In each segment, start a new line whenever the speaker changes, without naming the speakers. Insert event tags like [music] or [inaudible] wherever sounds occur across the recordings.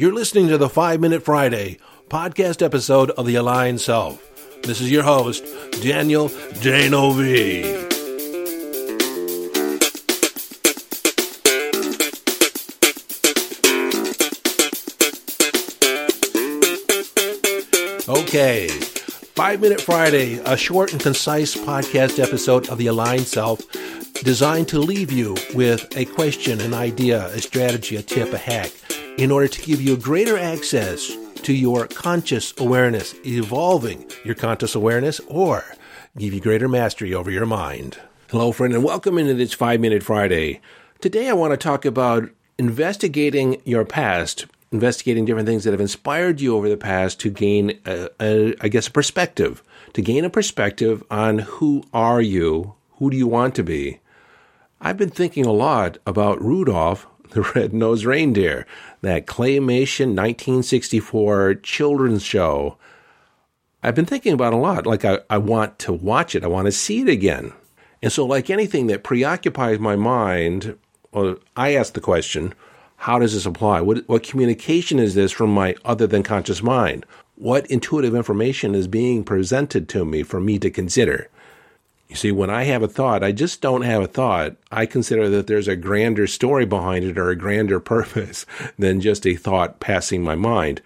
You're listening to the 5 Minute Friday podcast episode of The Aligned Self. This is your host, Daniel D'Neuville. Okay, 5 Minute Friday, a short and concise podcast episode of The Aligned Self designed to leave you with a question, an idea, a strategy, a tip, a hack in order to give you greater access to your conscious awareness, evolving your conscious awareness, or give you greater mastery over your mind. Hello, friend, and welcome into this five minute Friday. Today, I want to talk about investigating your past, investigating different things that have inspired you over the past to gain, a, a, I guess, a perspective, to gain a perspective on who are you, who do you want to be. I've been thinking a lot about Rudolph [laughs] the Red-Nosed Reindeer, that claymation 1964 children's show. I've been thinking about a lot. Like, I, I want to watch it, I want to see it again. And so, like anything that preoccupies my mind, well, I ask the question how does this apply? What, what communication is this from my other than conscious mind? What intuitive information is being presented to me for me to consider? You see, when I have a thought, I just don't have a thought. I consider that there's a grander story behind it or a grander [laughs] purpose than just a thought passing my mind.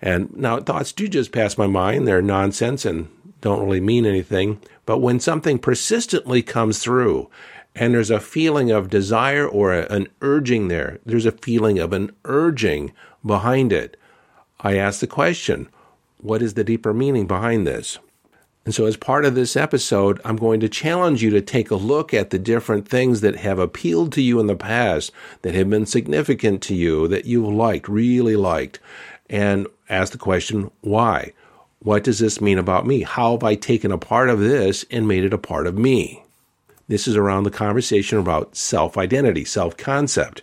And now thoughts do just pass my mind. They're nonsense and don't really mean anything. But when something persistently comes through and there's a feeling of desire or a, an urging there, there's a feeling of an urging behind it, I ask the question, what is the deeper meaning behind this? And so, as part of this episode, I'm going to challenge you to take a look at the different things that have appealed to you in the past, that have been significant to you, that you've liked, really liked, and ask the question, why? What does this mean about me? How have I taken a part of this and made it a part of me? This is around the conversation about self identity, self concept.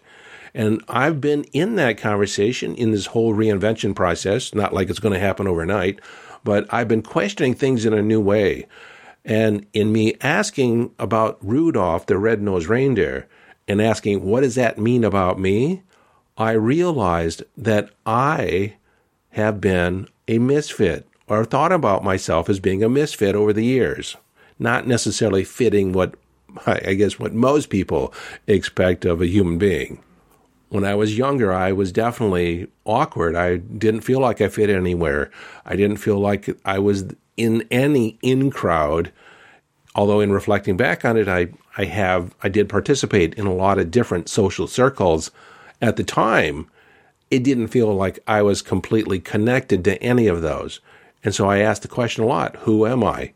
And I've been in that conversation in this whole reinvention process, not like it's going to happen overnight but I've been questioning things in a new way. And in me asking about Rudolph, the red-nosed reindeer, and asking, what does that mean about me? I realized that I have been a misfit or thought about myself as being a misfit over the years, not necessarily fitting what [laughs] I guess what most people expect of a human being when I was younger, I was definitely awkward. I didn't feel like I fit anywhere. I didn't feel like I was in any in crowd. Although in reflecting back on it, I, I have I did participate in a lot of different social circles. At the time, it didn't feel like I was completely connected to any of those. And so I asked the question a lot, who am I?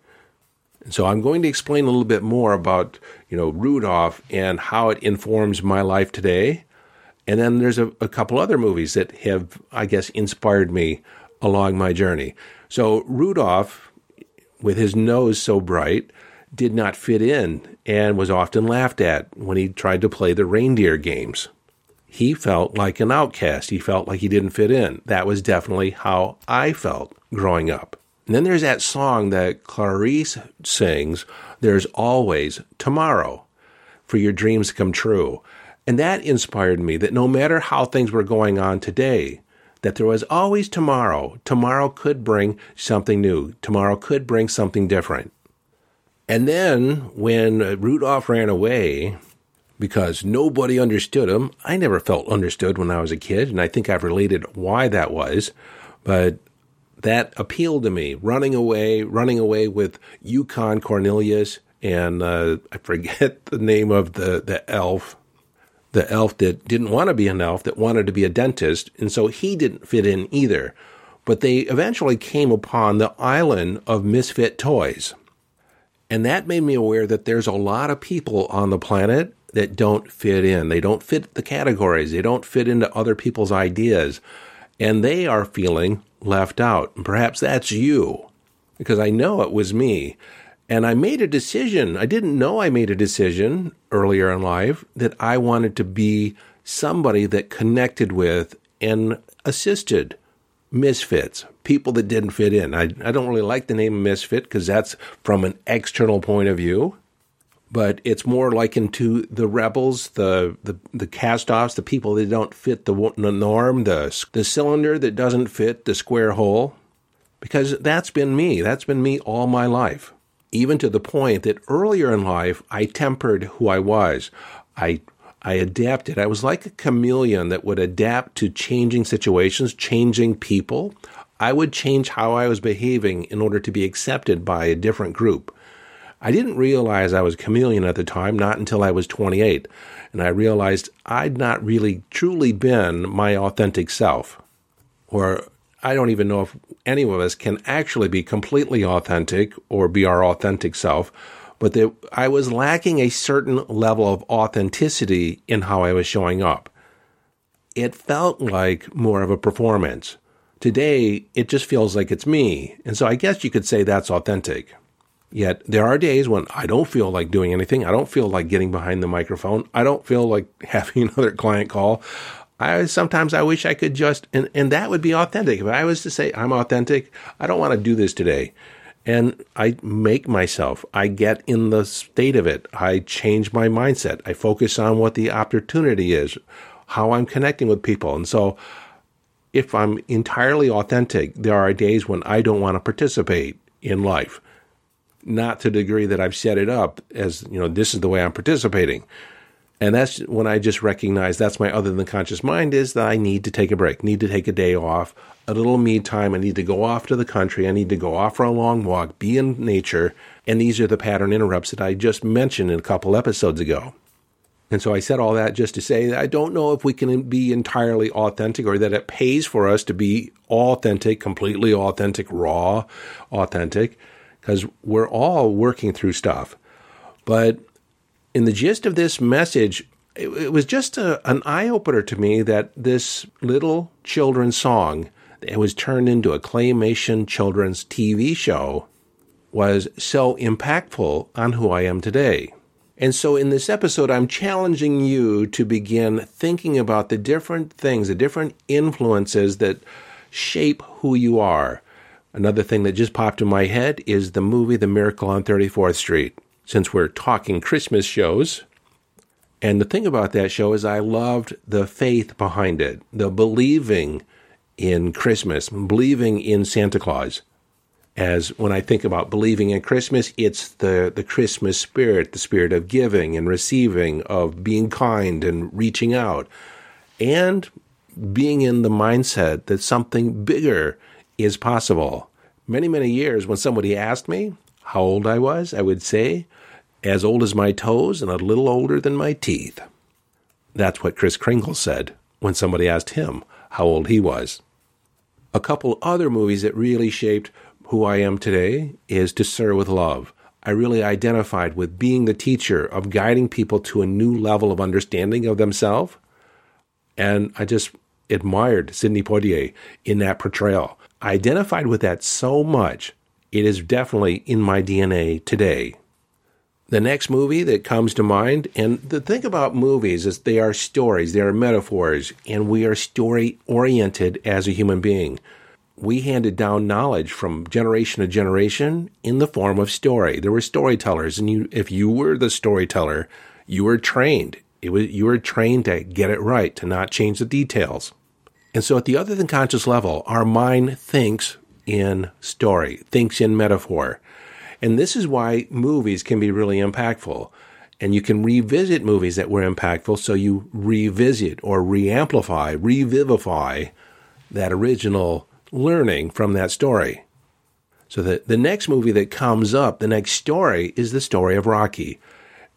And so I'm going to explain a little bit more about, you know, Rudolph and how it informs my life today and then there's a, a couple other movies that have, I guess, inspired me along my journey. So Rudolph, with his nose so bright, did not fit in and was often laughed at when he tried to play the reindeer games. He felt like an outcast. He felt like he didn't fit in. That was definitely how I felt growing up. And then there's that song that Clarice sings, There's Always Tomorrow for your dreams to come true. And that inspired me that no matter how things were going on today, that there was always tomorrow. Tomorrow could bring something new. Tomorrow could bring something different. And then when Rudolph ran away, because nobody understood him, I never felt understood when I was a kid, and I think I've related why that was. But that appealed to me. Running away, running away with Yukon Cornelius, and uh, I forget [laughs] the name of the, the elf the elf that didn't want to be an elf, that wanted to be a dentist, and so he didn't fit in either. But they eventually came upon the island of misfit toys. And that made me aware that there's a lot of people on the planet that don't fit in. They don't fit the categories, they don't fit into other people's ideas, and they are feeling left out. And perhaps that's you, because I know it was me. And I made a decision. I didn't know I made a decision earlier in life that I wanted to be somebody that connected with and assisted misfits, people that didn't fit in. I, I don't really like the name misfit because that's from an external point of view. but it's more likened to the rebels, the the, the cast-offs, the people that don't fit the, the norm, the the cylinder that doesn't fit the square hole, because that's been me. That's been me all my life, even to the point that earlier in life I tempered who I was. I I adapted. I was like a chameleon that would adapt to changing situations, changing people. I would change how I was behaving in order to be accepted by a different group. I didn't realize I was a chameleon at the time, not until I was 28. And I realized I'd not really truly been my authentic self. Or I don't even know if any of us can actually be completely authentic or be our authentic self, but that I was lacking a certain level of authenticity in how I was showing up. It felt like more of a performance. Today, it just feels like it's me. And so I guess you could say that's authentic. Yet there are days when I don't feel like doing anything. I don't feel like getting behind the microphone. I don't feel like [laughs] having another client call. I sometimes I wish I could just and, and that would be authentic. If I was to say I'm authentic, I don't want to do this today. And I make myself, I get in the state of it. I change my mindset. I focus on what the opportunity is, how I'm connecting with people. And so if I'm entirely authentic, there are days when I don't want to participate in life not to the degree that I've set it up as, you know, this is the way I'm participating. And that's when I just recognize that's my other than conscious mind is that I need to take a break, need to take a day off, a little me time. I need to go off to the country. I need to go off for a long walk, be in nature. And these are the pattern interrupts that I just mentioned a couple episodes ago. And so I said all that just to say that I don't know if we can be entirely authentic or that it pays for us to be authentic, completely authentic, raw, authentic because we're all working through stuff. But in the gist of this message, it, it was just a, an eye opener to me that this little children's song that was turned into a claymation children's TV show was so impactful on who I am today. And so in this episode, I'm challenging you to begin thinking about the different things, the different influences that shape who you are. Another thing that just popped in my head is the movie The Miracle on 34th Street. Since we're talking Christmas shows, and the thing about that show is I loved the faith behind it, the believing in Christmas, believing in Santa Claus. As when I think about believing in Christmas, it's the, the Christmas spirit, the spirit of giving and receiving, of being kind and reaching out, and being in the mindset that something bigger is possible. Many, many years when somebody asked me how old I was, I would say, as old as my toes and a little older than my teeth. That's what Kris Kringle said when somebody asked him how old he was. A couple other movies that really shaped who I am today is To Sir with Love. I really identified with being the teacher of guiding people to a new level of understanding of themselves. And I just admired Sidney Poitier in that portrayal. I identified with that so much, it is definitely in my DNA today. The next movie that comes to mind, and the thing about movies is they are stories, they are metaphors, and we are story oriented as a human being. We handed down knowledge from generation to generation in the form of story. There were storytellers, and you, if you were the storyteller, you were trained. It was, you were trained to get it right, to not change the details. And so at the other than conscious level, our mind thinks in story, thinks in metaphor. And this is why movies can be really impactful. And you can revisit movies that were impactful, so you revisit or reamplify, revivify that original learning from that story. So the, the next movie that comes up, the next story, is the story of Rocky.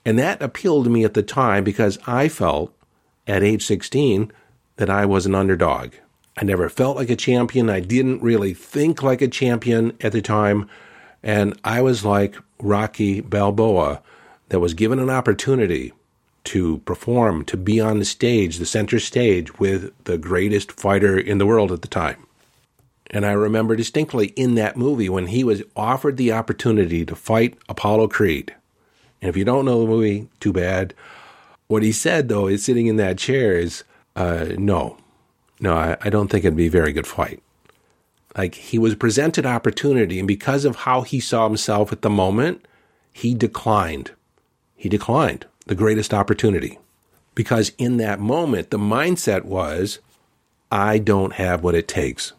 And that appealed to me at the time because I felt at age 16 that I was an underdog. I never felt like a champion. I didn't really think like a champion at the time. And I was like Rocky Balboa that was given an opportunity to perform, to be on the stage, the center stage with the greatest fighter in the world at the time. And I remember distinctly in that movie when he was offered the opportunity to fight Apollo Creed. And if you don't know the movie, too bad. What he said, though, is sitting in that chair is, uh, no, no, I, I don't think it'd be a very good fight. Like he was presented opportunity, and because of how he saw himself at the moment, he declined. He he declined the greatest opportunity. Because in that moment, the mindset was, I don't have what it takes.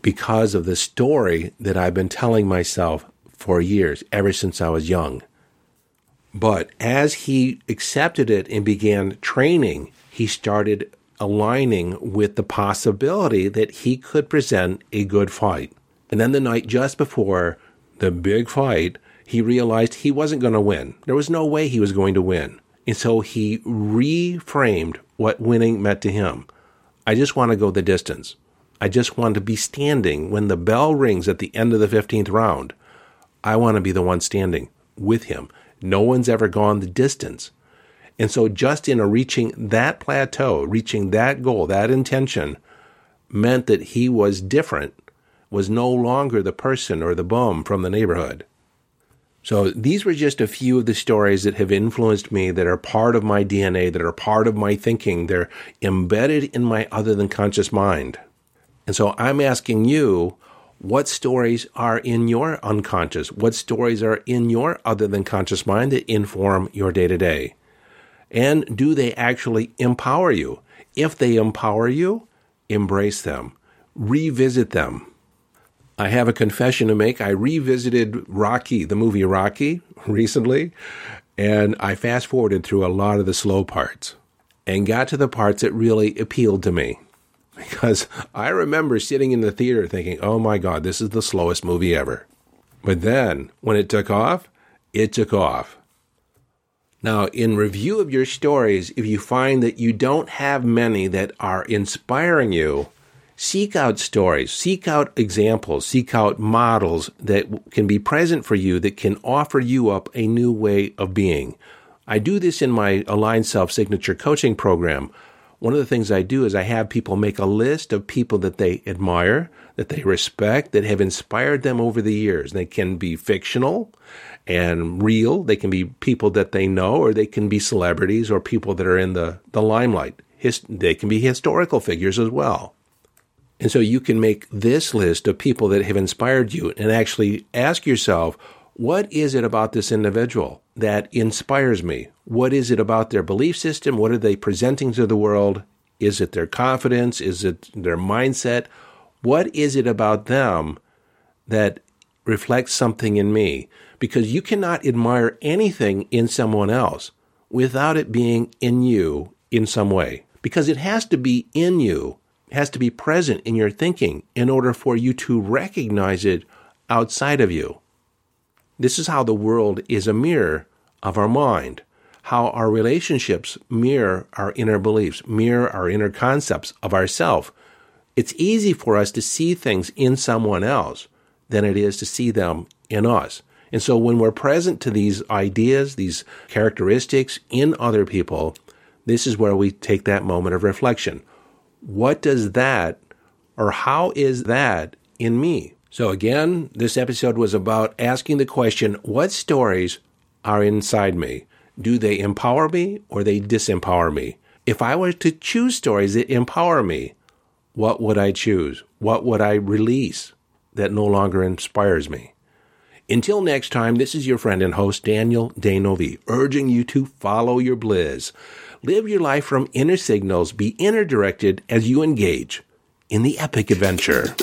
Because of the story that I've been telling myself for years, ever since I was young. But as he accepted it and began training, he started aligning with the possibility that he could present a good fight. And then the night just before the big fight, he realized he wasn't going to win. There was no way he was going to win. And so he reframed what winning meant to him. I just want to go the distance. I just want to be standing when the bell rings at the end of the 15th round. I want to be the one standing with him. No one's ever gone the distance. And so, just in reaching that plateau, reaching that goal, that intention, meant that he was different, was no longer the person or the bum from the neighborhood. So, these were just a few of the stories that have influenced me, that are part of my DNA, that are part of my thinking. They're embedded in my other than conscious mind. And so, I'm asking you, what stories are in your unconscious? What stories are in your other than conscious mind that inform your day to day? And do they actually empower you? If they empower you, embrace them, revisit them. I have a confession to make. I revisited Rocky, the movie Rocky, [laughs] recently, and I fast forwarded through a lot of the slow parts and got to the parts that really appealed to me. [laughs] Because I remember sitting in the theater thinking, oh my God, this is the slowest movie ever. But then when it took off, it took off. Now, in review of your stories, if you find that you don't have many that are inspiring you, seek out stories, seek out examples, seek out models that can be present for you that can offer you up a new way of being. I do this in my Aligned Self Signature Coaching Program. One of the things I do is I have people make a list of people that they admire, that they respect, that have inspired them over the years. They can be fictional and real. They can be people that they know, or they can be celebrities or people that are in the, the limelight. His, they can be historical figures as well. And so you can make this list of people that have inspired you and actually ask yourself, what is it about this individual that inspires me? What is it about their belief system? What are they presenting to the world? Is it their confidence? Is it their mindset? What is it about them that reflects something in me? Because you cannot admire anything in someone else without it being in you in some way. Because it has to be in you, has to be present in your thinking in order for you to recognize it outside of you. This is how the world is a mirror of our mind, how our relationships mirror our inner beliefs, mirror our inner concepts of ourself. It's easy for us to see things in someone else than it is to see them in us. And so when we're present to these ideas, these characteristics in other people, this is where we take that moment of reflection. What does that, or how is that in me? So again, this episode was about asking the question, what stories are inside me? Do they empower me or they disempower me? If I were to choose stories that empower me, what would I choose? What would I release that no longer inspires me? Until next time, this is your friend and host, Daniel D'Neuville, urging you to follow your bliss. Live your life from inner signals, be inner directed as you engage in the epic adventure.